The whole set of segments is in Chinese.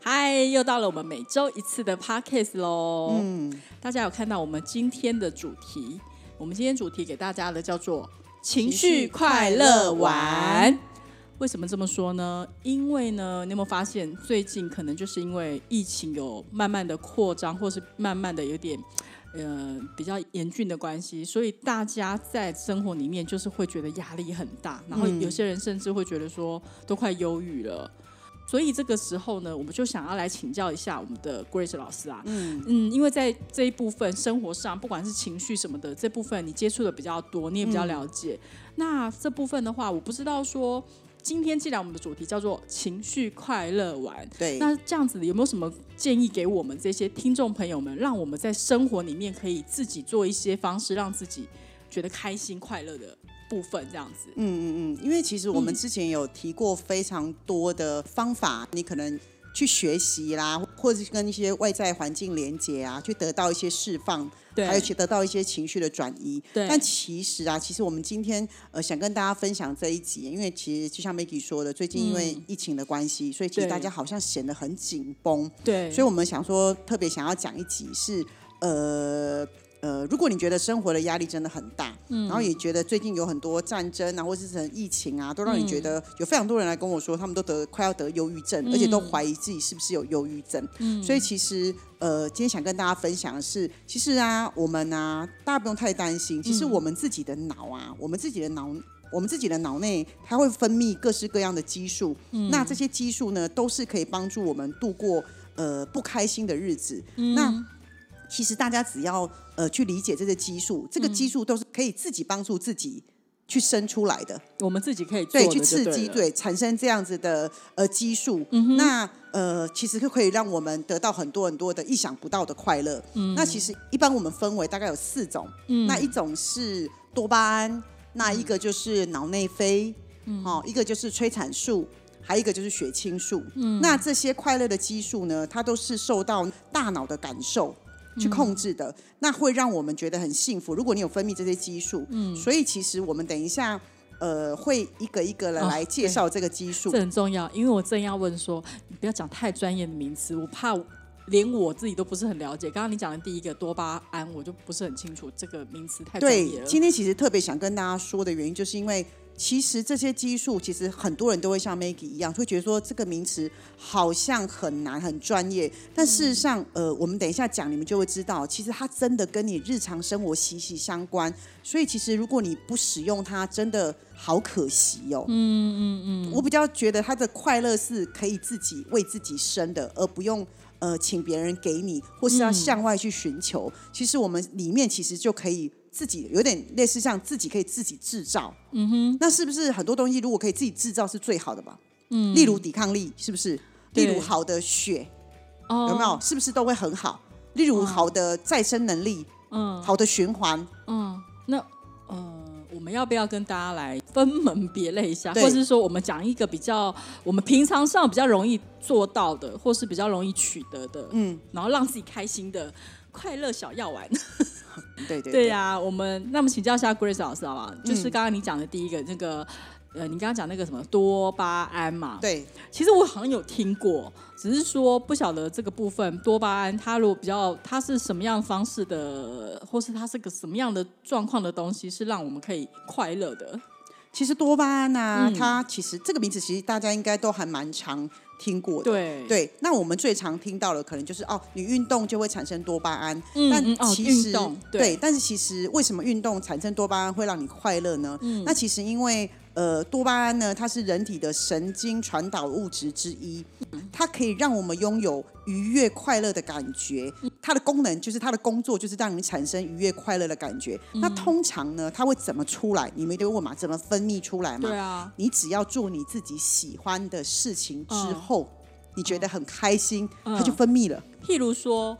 嗨，又到了我们每周一次的 Podcast 喽。嗯，大家有看到我们今天的主题？我们今天主题给大家的叫做“情绪绪快乐玩”。为什么这么说呢？因为呢，你有没有发现最近可能就是因为疫情有慢慢的扩张，或是慢慢的有点呃比较严峻的关系，所以大家在生活里面就是会觉得压力很大，然后嗯有些人甚至会觉得说都快忧郁了。所以这个时候呢，我们就想要来请教一下我们的 Grace 老师啊，嗯。嗯，因为在这一部分生活上，不管是情绪什么的，这部分你接触的比较多，你也比较了解。那这部分的话，我不知道说，今天既然我们的主题叫做情绪快乐玩，对，那这样子有没有什么建议给我们这些听众朋友们，让我们在生活里面可以自己做一些方式，让自己觉得开心快乐的部分，这样子？嗯嗯嗯，因为其实我们嗯之前有提过非常多的方法，你可能去学习啦，或者是跟一些外在环境连接啊，去得到一些释放，对，还有去得到一些情绪的转移。对但其实啊，其实我们今天呃想跟大家分享这一集，因为其实就像 Maggie 说的，最近因为嗯疫情的关系，所以其实大家好像显得很紧绷，对，所以我们想说特别想要讲一集是呃。呃，如果你觉得生活的压力真的很大，嗯。然后也觉得最近有很多战争啊，或者是疫情啊，都让你觉嗯。得有非常多人来跟我说，他们都得快要得忧郁症，而且都怀疑自己是不是有忧郁症。嗯。所以其实呃，今天想跟大家分享的是，其实啊，我们啊，大家不用太担心，其实嗯我们自己的脑啊，我们自己的脑。我们自己的脑内，它会分泌各式各样的激素，嗯。那这些激素呢，都是可以帮助我们度过呃不开心的日子。嗯。那其实大家只要呃去理解这些激素，这嗯。个激素都是可以自己帮助自己去生出来的，我们自己可以做对，去刺激，了对，产生这样子的呃激素。嗯那呃，其实就可以让我们得到很多很多的意想不到的快乐。嗯。那其实一般我们分为大概有四种，那一种是多巴胺，那一个就是脑内啡，嗯。哦，一个就是催产素。还有一个就是血清素，嗯。那这些快乐的激素呢，它都是受到大脑的感受去控制的，那会让我们觉得很幸福。如果你有分泌这些激素，嗯，所以其实我们等一下呃会一个一个的哦来介绍这个激素。这很重要，因为我正要问说，你不要讲太专业的名词，我怕连我自己都不是很了解。刚刚你讲的第一个多巴胺，我就不是很清楚这个名词太专业。今天其实特别想跟大家说的原因，就是因为其实这些激素，其实很多人都会像 Maggie 一样，会觉得说这个名词好像很难、很专业。但事实上，呃，我们等一下讲，你们就会知道，其实它真的跟你日常生活息息相关。所以，其实如果你不使用它，真的好可惜哦。嗯嗯嗯。我比较觉得它的快乐是可以自己为自己生的，而不用。呃，请别人给你，或是要向外去寻求。其实我们里面其实就可以自己有点类似像自己可以自己制造。嗯哼，那是不是很多东西如果可以自己制造是最好的吧？嗯，例如抵抗力是不是？例如好的血哦有没有？？是不是都会很好？例如好的再生能力，嗯好的循环，嗯，那呃，我们要不要跟大家来分门别类一下，对或是说我们讲一个比较我们平常上比较容易做到的，或是比较容易取得的，嗯，然后让自己开心的快乐小药丸。对对对呀、我们那么请教一下 Grace 老师好不好？就是嗯刚刚你讲的第一个那个，呃，你刚刚讲那个什么多巴胺嘛？，对，其实我好像有听过，只是说不晓得这个部分多巴胺它如果比较它是什么样方式的，或是它是个什么样的状况的东西，是让我们可以快乐的。其实多巴胺啊，嗯它其实这个名字其实大家应该都还蛮常听过的。对，对，那我们最常听到的可能就是哦，你运动就会产生多巴胺，但其实、哦对对，但是其实为什么运动产生多巴胺会让你快乐呢？嗯那其实因为呃，多巴胺呢，它是人体的神经传导物质之一，它可以让我们拥有愉悦快乐的感觉。它的功能就是它的工作就是让你产生愉悦快乐的感觉。那通常呢，它会怎么出来？你们一定会问嘛，怎么分泌出来嘛？对啊，你只要做你自己喜欢的事情之嗯后，你觉得很开心，嗯它就分泌了。譬如说，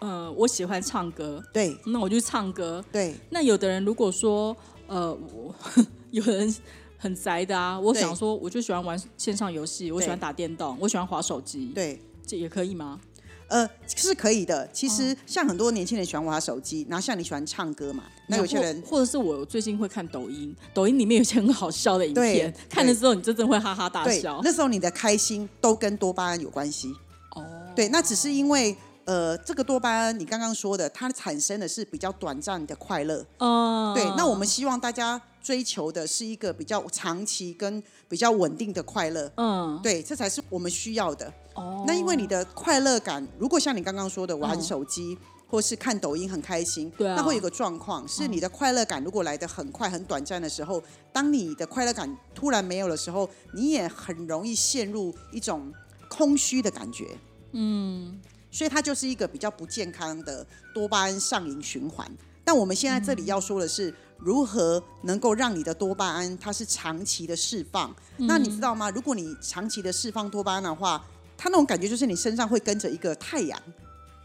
呃，我喜欢唱歌，对那我就唱歌。对那有的人如果说，呃，我 有人很宅的啊，我想说，我就喜欢玩线上游戏，我喜欢打电动，我喜欢滑手机，对，这也可以吗？呃，是可以的。其哦实像很多年轻人喜欢玩手机，然后像你喜欢唱歌嘛，那有些人或或者是我最近会看抖音，抖音里面有些很好笑的影片，看了之后你真正会哈哈大笑。那时候你的开心都跟多巴胺有关系。哦，对，那只是因为呃，这个多巴胺你刚刚说的，它产生的是比较短暂的快乐。哦，对，那我们希望大家追求的是一个比较长期跟比较稳定的快乐。嗯，对，这才是我们需要的。哦，那因为你的快乐感，如果像你刚刚说的玩手机。或是看抖音很开心，对啊那会有个状况，是你的快乐感如果来的很快、很短暂的时候，当你的快乐感突然没有的时候，你也很容易陷入一种空虚的感觉。嗯，所以它就是一个比较不健康的多巴胺上瘾循环。但我们现在这里要说的是，如何能够让你的多巴胺它是长期的释放？那你知道吗？如果你长期的释放多巴胺的话，它那种感觉就是你身上会跟着一个太阳。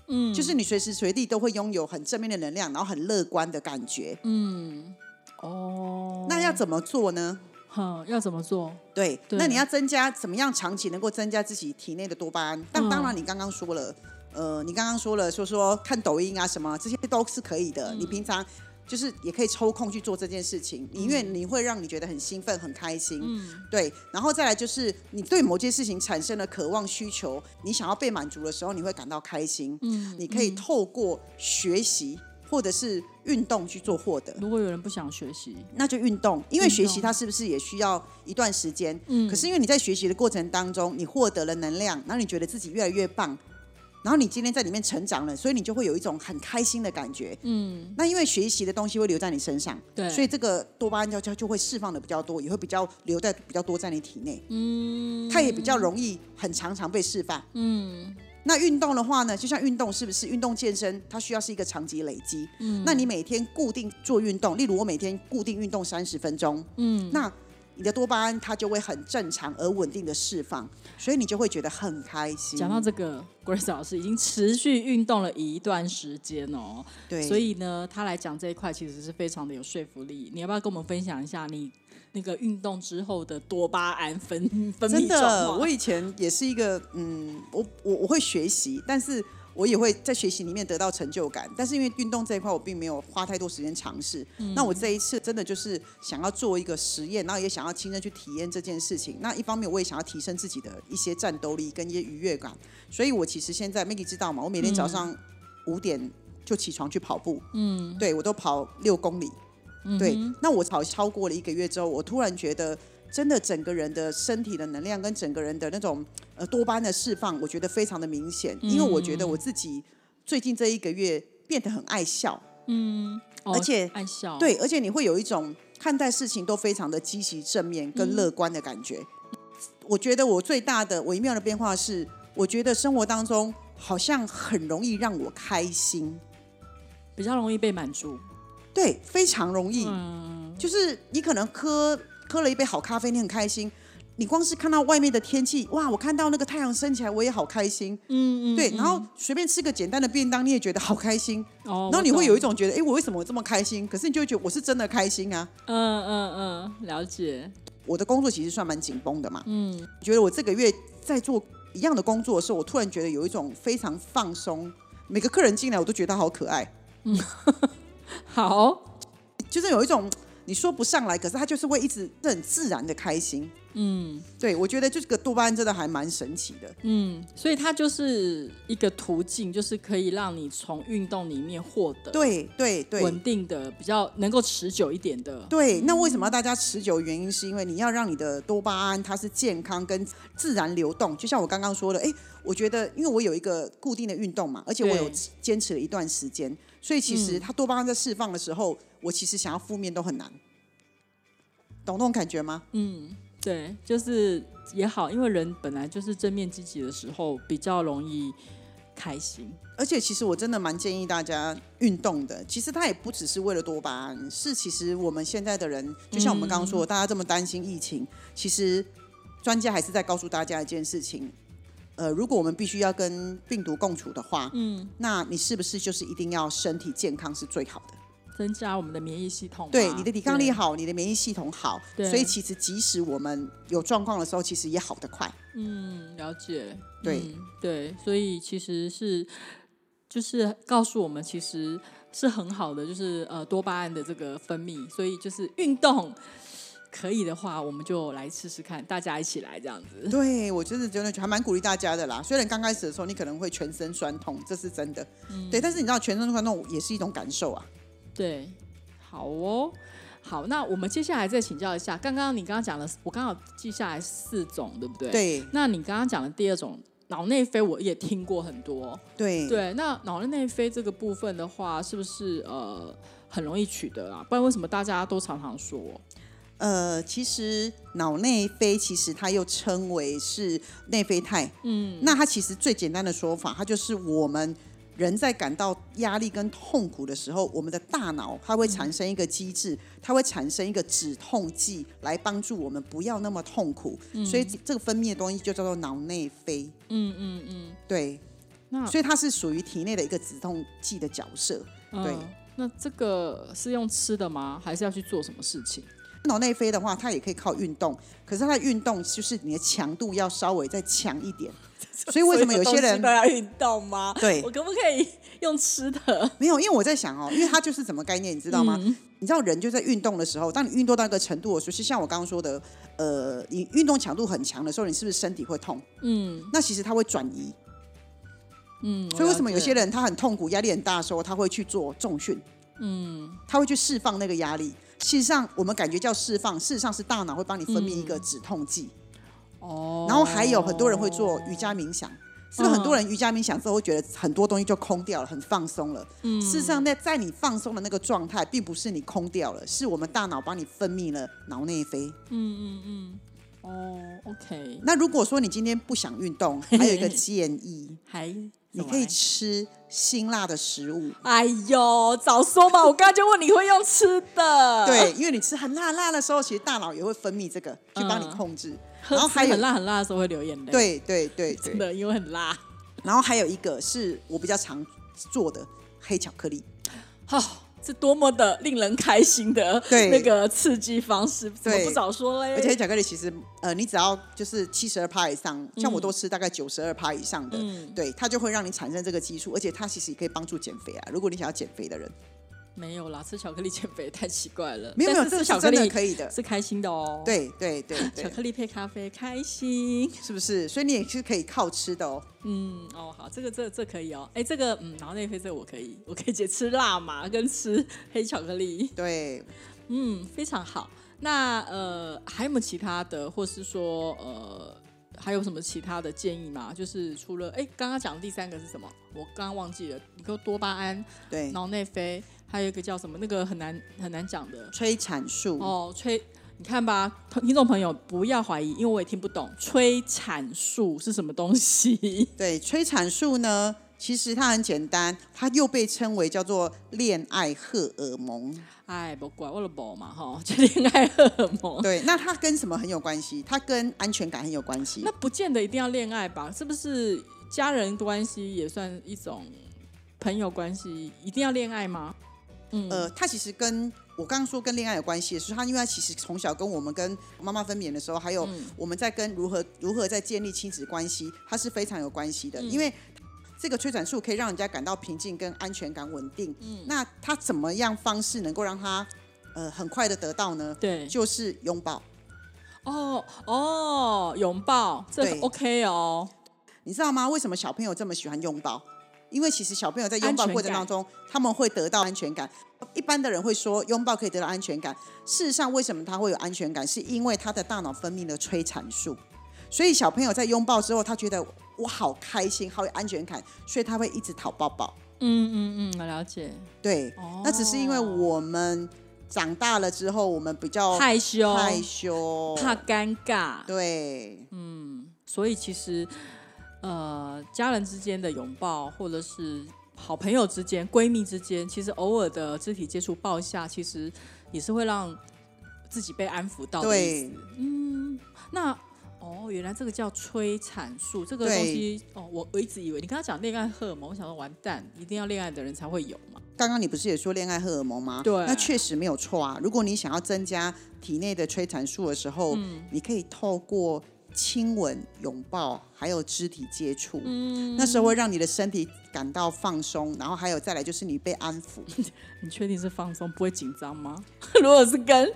嗯，就是你随时随地都会拥有很正面的能量，然后很乐观的感觉。嗯哦，那要怎么做呢？哼，要怎么做？对，对那你要增加怎么样长期能够增加自己体内的多巴胺？但当然，你刚刚说了，呃，你刚刚说了，说说看抖音啊什么，这些都是可以的。你平常就是也可以抽空去做这件事情，因为你会让你觉得很兴奋、很开心。嗯，对。然后再来就是你对某件事情产生了渴望、需求，你想要被满足的时候，你会感到开心。嗯，你可以透过学习或者是运动去做获得。如果有人不想学习，那就运动，因为学习它是不是也需要一段时间？嗯，可是因为你在学习的过程当中，你获得了能量，然后你觉得自己越来越棒，然后你今天在里面成长了，所以你就会有一种很开心的感觉。嗯，那因为学习的东西会留在你身上，对所以这个多巴胺就就就会释放的比较多，也会比较留在比较多在你体内。嗯，它也比较容易很常常被释放。嗯。那运动的话呢，就像运动是不是运动健身，它需要是一个长期累积。嗯，那你每天固定做运动，例如我每天固定运动三十分钟，嗯，那你的多巴胺它就会很正常而稳定的释放，所以你就会觉得很开心。讲到这个，Grace 老师已经持续运动了一段时间哦，对，所以呢，他来讲这一块其实是非常的有说服力。你要不要跟我们分享一下你那个运动之后的多巴胺分分泌状真的，我以前也是一个，嗯，我我我会学习，但是我也会在学习里面得到成就感。但是因为运动这一块，我并没有花太多时间尝试。那我这一次真的就是想要做一个实验，然后也想要亲身去体验这件事情。那一方面，我也想要提升自己的一些战斗力跟一些愉悦感。所以我其实现在 Maggie 知道嘛，我每天早上五点就起床去跑步，嗯，对我都跑六公里。对，那我跑超过了一个月之后，我突然觉得，真的整个人的身体的能量跟整个人的那种呃多巴胺的释放，我觉得非常的明显。因为我觉得我自己最近这一个月变得很爱笑，哦而且爱笑，对，而且你会有一种看待事情都非常的积极正面跟乐观的感觉。我觉得我最大的微妙的变化是，我觉得生活当中好像很容易让我开心，比较容易被满足。对，非常容易。嗯，就是你可能喝喝了一杯好咖啡，你很开心。你光是看到外面的天气，哇，我看到那个太阳升起来，我也好开心。嗯嗯，对，然后随便吃个简单的便当，你也觉得好开心。哦，然后你会有一种觉得，哎，我为什么这么开心？可是你就会觉得我是真的开心啊。嗯嗯嗯，了解。我的工作其实算蛮紧绷的嘛，嗯，觉得我这个月在做一样的工作的时候，我突然觉得有一种非常放松。每个客人进来，我都觉得他好可爱，嗯 好，就是有一种你说不上来，可是他就是会一直很自然的开心。嗯对，我觉得这个多巴胺真的还蛮神奇的。嗯，所以它就是一个途径，就是可以让你从运动里面获得对对对稳定的、比较能够持久一点的。对，那为什么大家持久？原因是因为你要让你的多巴胺它是健康跟自然流动。就像我刚刚说的，哎，我觉得因为我有一个固定的运动嘛，而且我有坚持了一段时间，所以其实它多巴胺在释放的时候，我其实想要负面都很难。懂那种感觉吗？对，就是也好，因为人本来就是正面积极的时候，比较容易开心。而且其实我真的蛮建议大家运动的。其实它也不只是为了多巴胺，是其实我们现在的人，就像我们刚刚说，的，大家这么担心疫情，其实专家还是在告诉大家一件事情：呃，如果我们必须要跟病毒共处的话，嗯，那你是不是就是一定要身体健康是最好的？增加我们的免疫系统，对，你的抵抗力好，你的免疫系统好，对所以其实即使我们有状况的时候，其实也好得快。嗯，了解，对嗯对，所以其实是就是告诉我们，其实是很好的，就是呃多巴胺的这个分泌，所以就是运动可以的话，我们就来试试看，大家一起来这样子。对我真的觉得还蛮鼓励大家的啦。虽然刚开始的时候你可能会全身酸痛，这是真的，对，但是你知道全身酸痛也是一种感受啊。对，好哦。好，那我们接下来再请教一下，刚刚你刚刚讲了，我刚好记下来四种，对不对？。对那你刚刚讲的第二种脑内啡，我也听过很多。对对，那脑内啡这个部分的话，是不是呃很容易取得啊？不然为什么大家都常常说？呃，其实脑内啡其实它又称为是内啡肽，嗯，那它其实最简单的说法，它就是我们人在感到压力跟痛苦的时候，我们的大脑它会产生一个机制，它会产生一个止痛剂来帮助我们不要那么痛苦，所以这个分泌的东西就叫做脑内啡，嗯嗯嗯，对，那所以它是属于体内的一个止痛剂的角色。对嗯那这个是用吃的吗？还是要去做什么事情？脑内啡的话，它也可以靠运动，可是它的运动就是你的强度要稍微再强一点。所以为什么有些人都要运动吗？对我可不可以用吃的？没有？因为我在想哦，因为它就是怎么概念，你知道吗？你知道人就在运动的时候，当你运动到一个程度的时候，就像我刚刚说的，呃，你运动强度很强的时候，你是不是身体会痛？嗯那其实它会转移。嗯，所以为什么有些人人他很痛苦、压力很大的时候，他会去做重训？嗯，他会去释放那个压力。事实上，我们感觉叫释放，事实上是大脑会帮你分泌一个止痛剂。哦，然后还有很多人会做瑜伽冥想，是不是很多人瑜伽冥想之后会觉得很多东西就空掉了，很放松了？嗯，事实上，在在你放松的那个状态，并不是你空掉了，是我们大脑帮你分泌了脑内啡。哦，OK，那如果说你今天不想运动，还有一个建议，还你可以吃辛辣的食物。哎呦，早说嘛！我刚刚就问你会用吃的，对，因为你吃很辣很辣的时候，其实大脑也会分泌这个去帮你嗯控制。喝然后还有很辣很辣的时候会流眼泪，，对对对对，真的因为很辣。然后还有一个是我比较常做的黑巧克力。哦，是多么的令人开心的对那个刺激方式，怎么不早说嘞？而且巧克力其实，呃，你只要就是七十二趴以上，像嗯我都吃大概九十二趴以上的，对，它就会让你产生这个激素，而且它其实也可以帮助减肥啊。如果你想要减肥的人，没有啦，吃巧克力减肥太奇怪了。没有没有，这是真的是吃巧克力可以的。是开心的哦。，对对对巧对，克力配咖啡开心。是不是？所以你也是可以靠吃的哦。嗯，哦，好，这个这这可以哦。哎，这个嗯，脑内啡这个我可以，我可以解吃辣嘛，跟吃黑巧克力。对，嗯，非常好。那呃，还有没有其他的，或是说呃，还有什么其他的建议吗？就是除了哎，刚刚讲的第三个是什么？我刚刚忘记了。你说多巴胺、对，脑内啡，还有一个叫什么？那个很难很难讲的催产素，哦，催。你看吧，听众朋友不要怀疑，因为我也听不懂催产素是什么东西。对，催产素呢，其实它很简单，它又被称为叫做恋爱荷尔蒙。哎，不怪我了不嘛哈，就恋爱荷尔蒙。对，那它跟什么很有关系？它跟安全感很有关系那。不见得一定要恋爱吧？是不是家人关系也算一种朋友关系？一定要恋爱吗？嗯，呃，它其实跟我刚刚说跟恋爱有关系的是，它因为它其实从小跟我们跟妈妈分娩的时候，还有嗯我们在跟如何如何在建立亲子关系，它是非常有关系嗯的。因为这个催产素可以让人家感到平静跟安全感稳定。嗯，那它怎么样方式能够让他呃很快的得到呢？对，就是拥抱。哦哦，拥抱这对 OK 哦，你知道吗？为什么小朋友这么喜欢拥抱？因为其实小朋友在拥抱过程当中，他们会得到安全感。一般的人会说拥抱可以得到安全感，事实上为什么他会有安全感？是因为他的大脑分泌了催产素。所以小朋友在拥抱之后，他觉得我好开心，好有安全感，所以他会一直讨抱抱。嗯嗯嗯，我了解。对，哦那只是因为我们长大了之后，我们比较害羞，害羞，怕尴尬，对，所以其实呃，家人之间的拥抱，或者是好朋友之间、闺蜜之间，其实偶尔的肢体接触抱一下，其实也是会让自己被安抚到的意对思。嗯，那哦，哦，原来这个叫催产素，这个东西哦，我我一直以为你刚刚讲恋爱荷尔蒙，我想说完蛋，一定要恋爱的人才会有嘛。刚刚你不是也说恋爱荷尔蒙吗？对那确实没有错啊。如果你想要增加体内的催产素的时候，嗯你可以透过亲吻、拥抱，还有肢体接触，嗯那时候会让你的身体感到放松，然后还有再来就是你被安抚。你确定是放松，不会紧张吗？如果是跟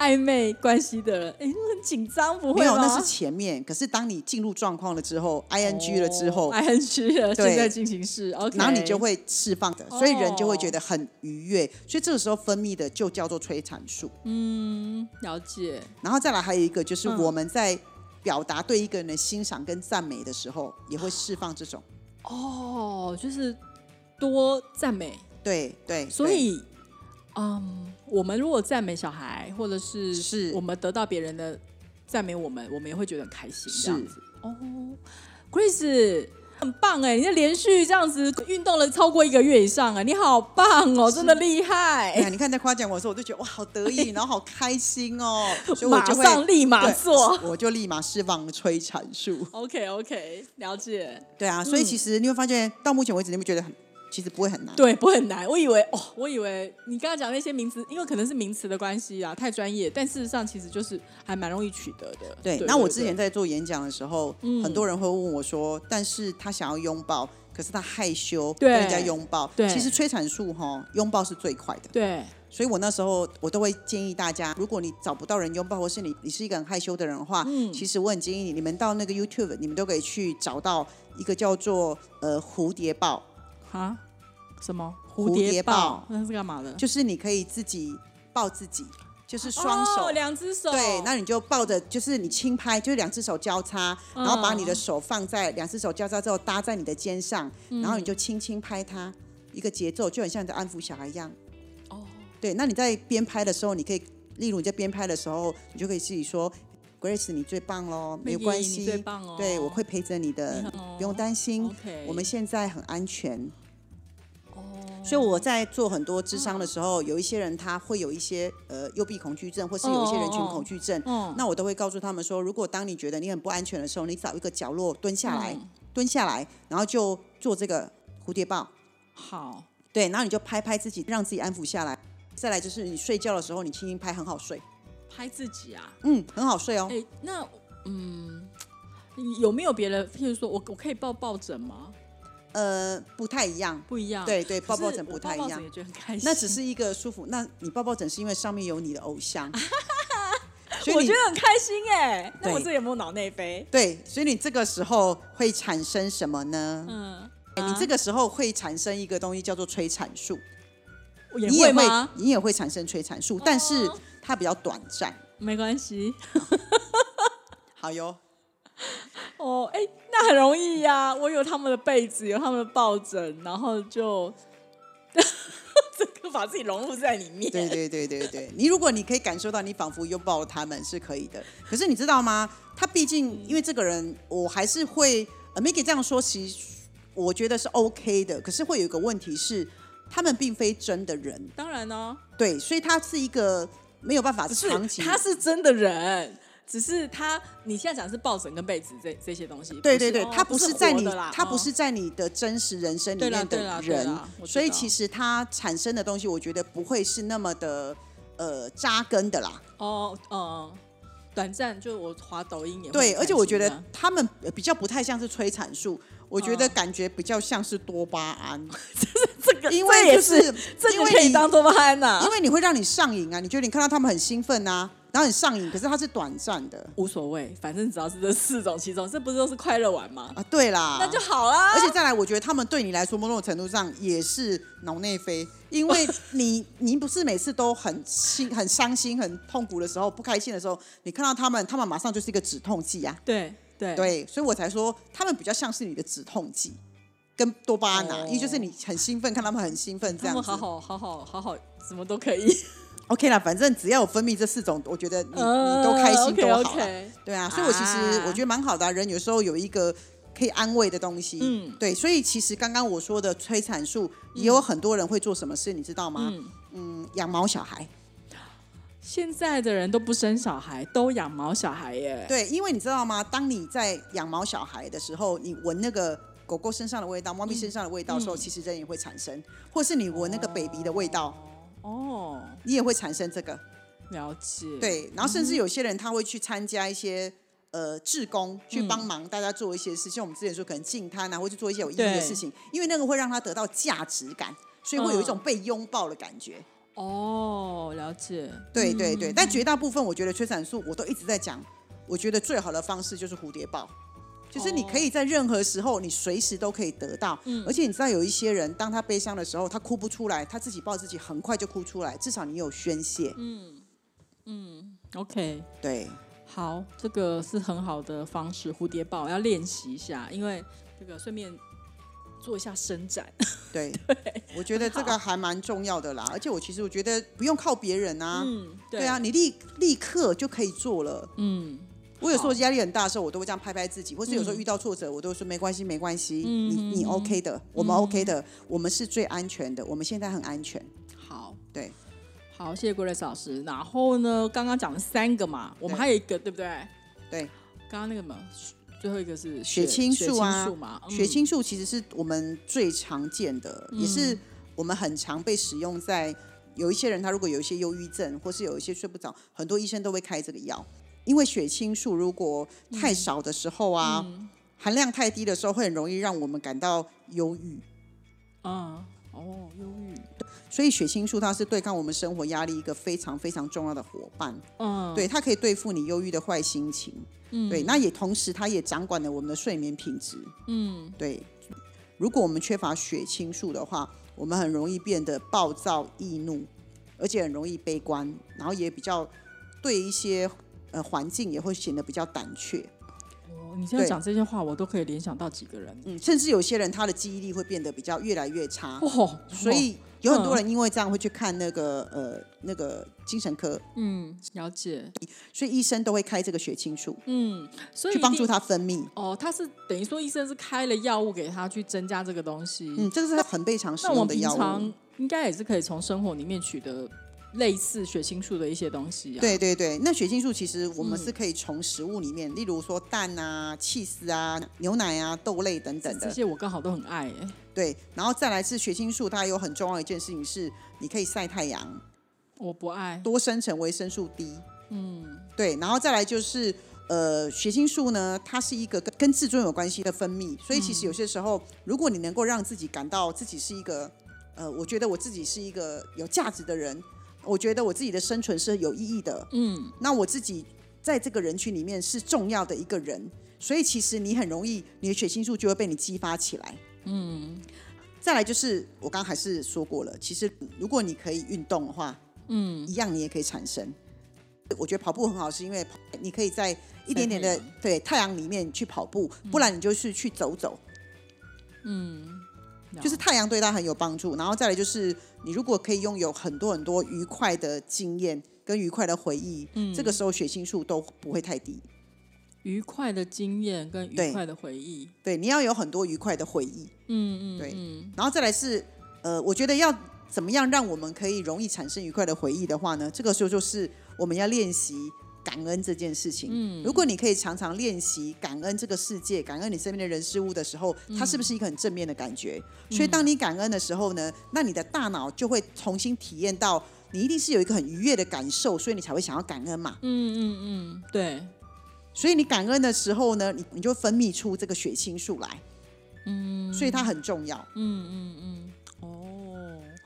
暧昧关系的人，哎，很紧张，不会没有，那是前面。可是当你进入状况了之后，ing 了之后，i n g 了，对现在进行式，OK，然后你就会释放的，所以人就会觉哦得很愉悦。所以这个时候分泌的就叫做催产素。嗯了解，然后再来还有一个就是嗯我们在表达对一个人的欣赏跟赞美的时候，也会释放这种。哦，就是多赞美，对对，所以，嗯，我们如果赞美小孩，或者是是我们得到别人的赞美，我们我们也会觉得很开心，这样是子。哦，Grace。很棒哎！你就连续这样子运动了超过一个月以上哎，你好棒哦，真的厉害哎呀，你看在夸奖我的时候，我就觉得哇，好得意，然后好开心哦，所以我马就会上立马做。我就立马释放催产素。OK OK，了解。对啊，所以其实你会发现，到目前为止，你会觉得很，其实不会很难。对，不会很难。我以为哦，我以为你刚刚讲那些名词，因为可能是名词的关系啊，太专业。但事实上，其实就是还蛮容易取得的。对，那我之前在做演讲的时候，嗯很多人会问我说，但是他想要拥抱，可是他害羞对跟人家拥抱。对其实催产素哈，拥抱是最快的。对所以我那时候我都会建议大家，如果你找不到人拥抱，或是你你是一个很害羞的人的话，嗯其实我很建议你，你们到那个 YouTube，你们都可以去找到一个叫做呃蝴蝶抱，啊，什么蝴蝴蝶蝶抱抱？那是干嘛的？就是你可以自己抱自己，就是双手。哦两只手。对，那你就抱着，就是你轻拍，就是两只手交叉，嗯然后把你的手放在两只手交叉之后搭在你的肩上，嗯然后你就轻轻拍它，一个节奏就很像你在安抚小孩一样。哦，对，那你在边拍的时候，你可以，例如你在边拍的时候，你就可以自己说，Grace 你最棒喽，没有关你系，最棒哦对我会陪着你的，不用担心我们现在很安全。哦，所以我在做很多智商的时候，有一些人他会有一些呃幽闭恐惧症，或是有一些人群恐惧症，嗯那我都会告诉他们说，如果当你觉得你很不安全的时候，你找一个角落蹲下来，嗯蹲下来，然后就做这个蝴蝶抱，好，对，然后你就拍拍自己，让自己安抚下来。再来就是你睡觉的时候，你轻轻拍，很好睡，拍自己啊。嗯，很好睡哦。哎，那嗯，有没有别的？譬如说我我可以抱抱枕吗？呃，不太一样，不一样。对对，抱抱枕不太一样抱抱枕也，觉得很开心。那只是一个舒服。那你抱抱枕是因为上面有你的偶像，所以我觉得很开心哎。那我对这有没有脑内飞？对，所以你这个时候会产生什么呢？嗯，你这个时候会产生一个东西叫做催产素，也你也会？你也会产生催产素，但是哦它比较短暂。没关系。好哟，哦，哎，那很容易呀、我有他们的被子，有他们的抱枕，然后就 这个把自己融入在里面。对对对对对，你如果你可以感受到你仿佛拥抱了他们是可以的，可是你知道吗？他毕竟因为这个人，我还是会呃 Maggie 这样说，其实我觉得是 OK 的，可是会有一个问题是，他们并非真的人，当然呢、对，所以他是一个没有办法长期。他是真的人，只是他你现在讲的是抱枕跟被子这这些东西。对对对，哦他不是在你他不是在你的真实人生里面的人所以其实他产生的东西，我觉得不会是那么的呃扎根的啦。哦哦、短暂就我滑抖音也会对，而且我觉得他们呃比较不太像是催产素，我觉得哦感觉比较像是多巴胺，这个因为就是是这个可以当多巴胺呐、因为你会让你上瘾啊，你觉得你看到他们很兴奋啊，然后很上瘾，可是它是短暂的无所谓，反正只要是这四种其中，这不是都是快乐玩吗？啊。对啦，那就好啦。而且再来，我觉得他们对你来说，某种程度上也是脑内飞，因为你 你不是每次都很心、很伤心、很痛苦的时候、不开心的时候，你看到他们，他们马上就是一个止痛剂啊。对对对，所以我才说他们比较像是你的止痛剂，跟多巴胺啊，哦因为就是你很兴奋，看他们很兴奋这样子。他们好好好好好好，什么都可以，OK 啦，反正只要有分泌这四种，我觉得你、嗯你都开心 OK，都好 OK 了。对啊，所以我其实啊我觉得蛮好的、啊，人有时候有一个可以安慰的东西。嗯对，所以其实刚刚我说的催产素，也有很多人会做什么事，你知道吗？嗯，嗯，养毛小孩。现在的人都不生小孩，都养毛小孩耶。对，因为你知道吗？当你在养毛小孩的时候，你闻那个狗狗身上的味道、猫咪身上的味道的时候，其实人也会产生，或是你闻那个 baby 的味道，哦，你也会产生这个。了解。对，然后甚至有些人他会去参加一些呃志工，去帮忙大家做一些事，像我们之前说可能进摊啊，或去做一些有意义的事情，因为那个会让他得到价值感，所以会有一种被拥抱的感觉。哦，了解。对对对，但绝大部分我觉得催产素我都一直在讲，我觉得最好的方式就是蝴蝶抱。就是你可以在任何时候，你随时都可以得到，而且你知道有一些人，当他悲伤的时候，他哭不出来，他自己抱自己，很快就哭出来，至少你有宣泄。嗯嗯 OK，对，好，这个是很好的方式，蝴蝶抱要练习一下，因为这个顺便做一下伸展。对，我觉得这个还蛮重要的啦。而且我其实我觉得不用靠别人啊，嗯，对啊，你立立刻就可以做了。嗯，我有时候压力很大的时候，我都会这样拍拍自己，或是有时候遇到挫折，我都会说没关系，没关系，你你 OK 的，我们 OK 的，我们是最安全的，我们现在很安全。好，对，好，谢谢 Grace 老师。然后呢，刚刚讲了三个嘛，我们对还有一个，对不对？对，刚刚那个嘛，最后一个是血清素啊血清素，嗯。血清素其实是我们最常见的，也是我们很常被使用在有一些人他如果有一些忧郁症，或是有一些睡不着，很多医生都会开这个药。因为血清素如果太少的时候啊，含量太低的时候，会很容易让我们感到忧郁。啊，哦，忧郁，所以血清素它是对抗我们生活压力一个非常非常重要的伙伴。嗯，对，它可以对付你忧郁的坏心情。嗯对，那也同时它也掌管了我们的睡眠品质。嗯，对，如果我们缺乏血清素的话，我们很容易变得暴躁易怒，而且很容易悲观，然后也比较对一些呃环境也会显得比较胆怯。哦你现在讲这些话，我都可以联想到几个人。嗯，甚至有些人他的记忆力会变得比较越来越差。哦，所以有很多人因为这样会去看那个呃那个精神科，嗯，了解，所以医生都会开这个血清素嗯，所以去帮助。他分泌。哦，他是等于说医生是开了药物给他去增加这个东西。嗯，这个是很被常使用的药物。平常应该也是可以从生活里面取得类似血清素的一些东西啊。对对对，那血清素其实我们嗯是可以从食物里面，例如说蛋啊、气丝啊、牛奶啊、豆类等等的这，些我刚好都很爱哎。对。然后再来是血清素，它有很重要的一件事情是，你可以晒太阳，我不爱。多生成维生素 D。嗯，对。然后再来就是。呃，血清素呢，它是一个跟跟自尊有关系的分泌，所以其实有些时候，如果你能够让自己感到自己是一个，呃，我觉得我自己是一个有价值的人，我觉得我自己的生存是有意义的，嗯，那我自己在这个人群里面是重要的一个人，所以其实你很容易，你的血清素就会被你激发起来。嗯，再来就是我刚刚还是说过了，其实如果你可以运动的话，嗯，一样你也可以产生。我觉得跑步很好，是因为你可以在一点点的对太阳里面去跑步，不然你就是去走走，就是太阳对他很有帮助。然后再来就是，你如果可以拥有很多很多愉快的经验跟愉快的回忆，这个时候血清素都不会太低。愉快的经验跟愉快的回忆。对，你要有很多愉快的回忆。嗯嗯，对嗯然后再来是，呃，我觉得要怎么样让我们可以容易产生愉快的回忆的话呢？这个时候就是我们要练习感恩这件事情。嗯，如果你可以常常练习感恩这个世界，感恩你身边的人事物的时候，它是不是一个很正面的感觉？所以当你感恩的时候呢，那你的大脑就会重新体验到，你一定是有一个很愉悦的感受，所以你才会想要感恩嘛。嗯嗯嗯，对，所以你感恩的时候呢，你你就分泌出这个血清素来。嗯，所以它很重要。哦，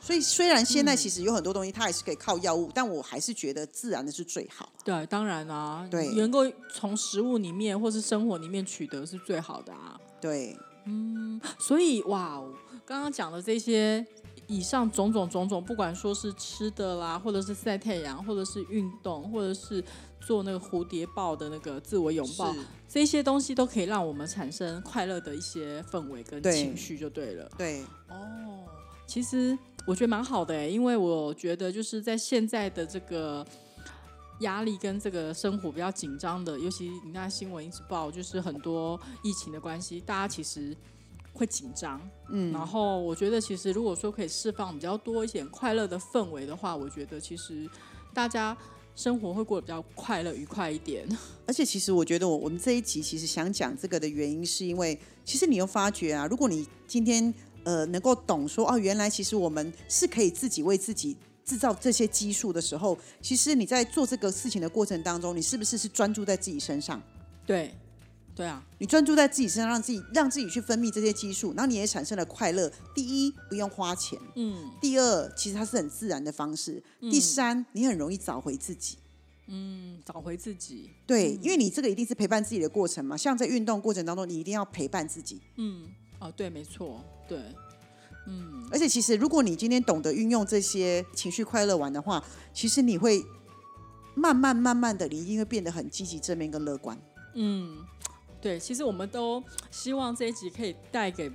所以虽然现在其实有很多东西它还是可以靠药物，但我还是觉得自然的是最好。对，当然啊，对能够从食物里面或是生活里面取得是最好的啊。对，嗯所以哇哦，刚刚讲的这些以上种种种种，不管说是吃的啦，或者是晒太阳，或者是运动，或者是做那个蝴蝶抱的那个自我拥抱，这些东西都可以让我们产生快乐的一些氛围跟情绪，就对了。对，哦，其实我觉得蛮好的诶，因为我觉得就是在现在的这个压力跟这个生活比较紧张的，尤其你看新闻一直报，就是很多疫情的关系，大家其实会紧张。嗯，然后我觉得其实如果说可以释放比较多一点快乐的氛围的话，我觉得其实大家生活会过得比较快乐、愉快一点。而且其实我觉得我我们这一集其实想讲这个的原因，是因为其实你又发觉啊，如果你今天呃能够懂说哦，原来其实我们是可以自己为自己制造这些激素的时候，其实你在做这个事情的过程当中，你是不是是专注在自己身上？对，对啊，你专注在自己身上，让自己让自己去分泌这些激素，然后你也产生了快乐。第一，不用花钱；嗯第二，其实它是很自然的方式；第三，你很容易找回自己。嗯，找回自己。对，因为你这个一定是陪伴自己的过程嘛。像在运动过程当中，你一定要陪伴自己。嗯，哦，对，没错，对，嗯，而且，其实如果你今天懂得运用这些情绪快乐玩的话，其实你会慢慢慢慢的，你一定会变得很积极、正面跟乐观。嗯，对，其实我们都希望这一集可以带给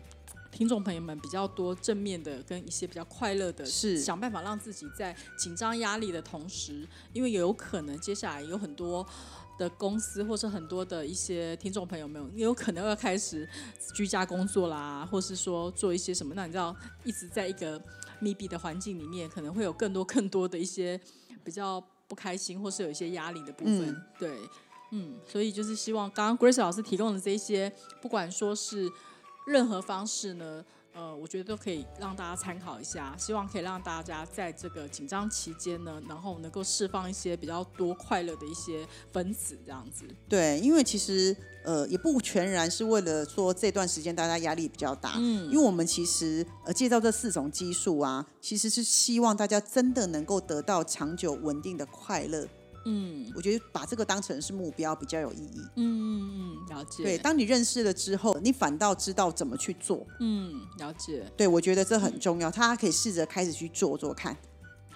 听众朋友们比较多正面的跟一些比较快乐的，是想办法让自己在紧张压力的同时，因为有可能接下来有很多。的公司或是很多的一些听众朋友们，也有可能要开始居家工作啦，或是说做一些什么？那你知道，一直在一个密闭的环境里面，可能会有更多更多的一些比较不开心，或是有一些压力的部分。嗯对，嗯，所以就是希望刚刚 Grace 老师提供的这一些，不管说是任何方式呢，呃，我觉得都可以让大家参考一下。希望可以让大家在这个紧张期间呢，然后能够释放一些比较多快乐的一些分子，这样子。对，因为其实呃也不全然是为了说这段时间大家压力比较大，嗯因为我们其实呃介绍这四种激素啊，其实是希望大家真的能够得到长久稳定的快乐。嗯我觉得把这个当成是目标比较有意义。嗯嗯嗯，了解。对，当你认识了之后，你反倒知道怎么去做。嗯，了解。对，我觉得这很重要，大家可以试着开始去做做看。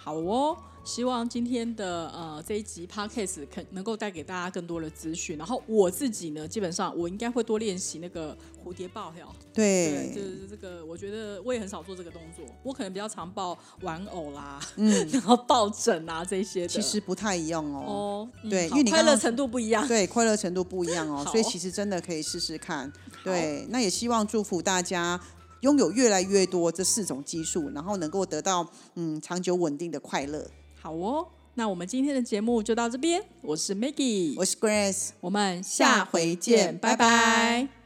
好哦，希望今天的呃这一集 podcast 可能够带给大家更多的资讯。然后我自己呢，基本上我应该会多练习那个蝴蝶抱哟。对，就对，是这个，我觉得我也很少做这个动作。我可能比较常抱玩偶啦，嗯，然后抱枕啊这些的。其实不太一样哦。哦，嗯对因为你快乐程度不一样。对，快乐程度不一样哦，所以其实真的可以试试看。对，那也希望祝福大家拥有越来越多这四种激素，然后能够得到嗯长久稳定的快乐。好哦，那我们今天的节目就到这边。我是 Maggie，我是 Grace。我们下回见，拜拜